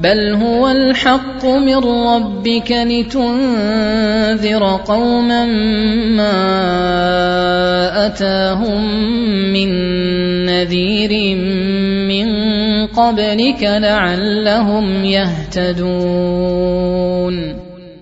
بل هو الحق من ربك لتنذر قوما ما اتاهم من نذير من قبلك لعلهم يهتدون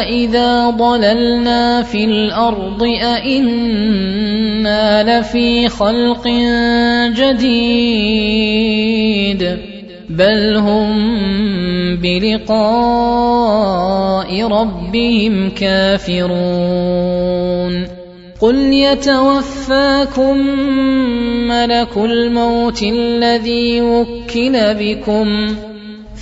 أإذا ضللنا في الأرض أإنا لفي خلق جديد بل هم بلقاء ربهم كافرون قل يتوفاكم ملك الموت الذي وكل بكم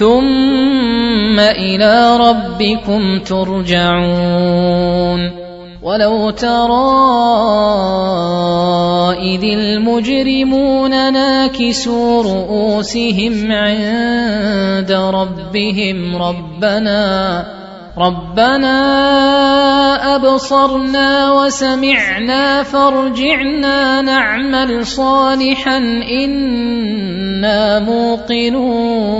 ثم إلى ربكم ترجعون ولو ترى اذ المجرمون ناكسوا رؤوسهم عند ربهم ربنا ربنا أبصرنا وسمعنا فارجعنا نعمل صالحا إنا موقنون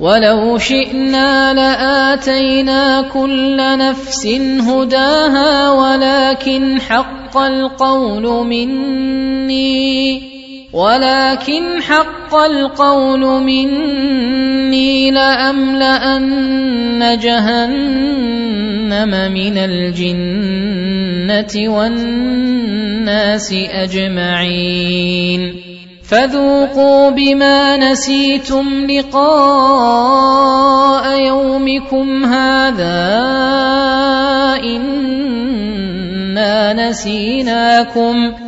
ولو شئنا لآتينا كل نفس هداها ولكن حق القول مني ولكن حق القول مني لأملأن جهنم من الجنة والناس أجمعين. فذوقوا بما نسيتم لقاء يومكم هذا إنا نسيناكم.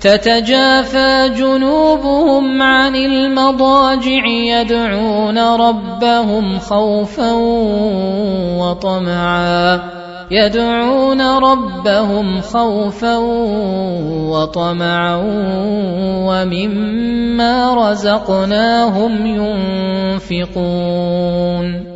تتجافى جنوبهم عن المضاجع يدعون ربهم خوفا وطمعا. يدعون ربهم خوفا وطمعا ومما رزقناهم ينفقون.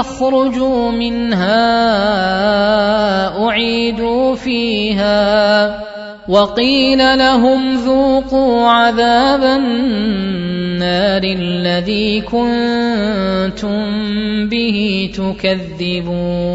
يخرجوا منها أعيدوا فيها وقيل لهم ذوقوا عذاب النار الذي كنتم به تكذبون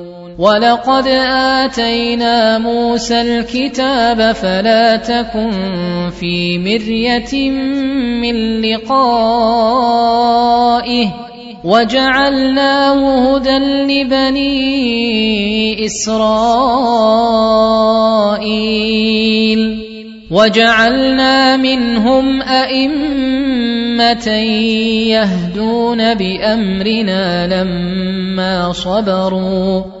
ولقد آتينا موسى الكتاب فلا تكن في مرية من لقائه وجعلناه هدى لبني إسرائيل وجعلنا منهم أئمة يهدون بأمرنا لما صبروا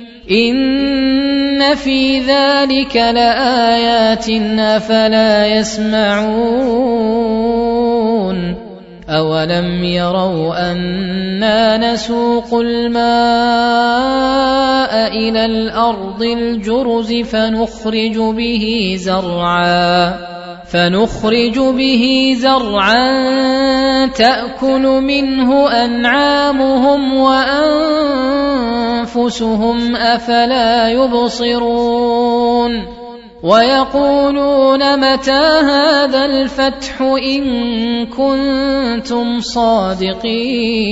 ان في ذلك لايات افلا يسمعون اولم يروا أنا نسوق الماء إلى الأرض الجرز فنخرج به زرعا فنخرج به زرعا تأكل منه أنعامهم وأنفسهم أفلا يبصرون ويقولون متى هذا الفتح إن كنتم صادقين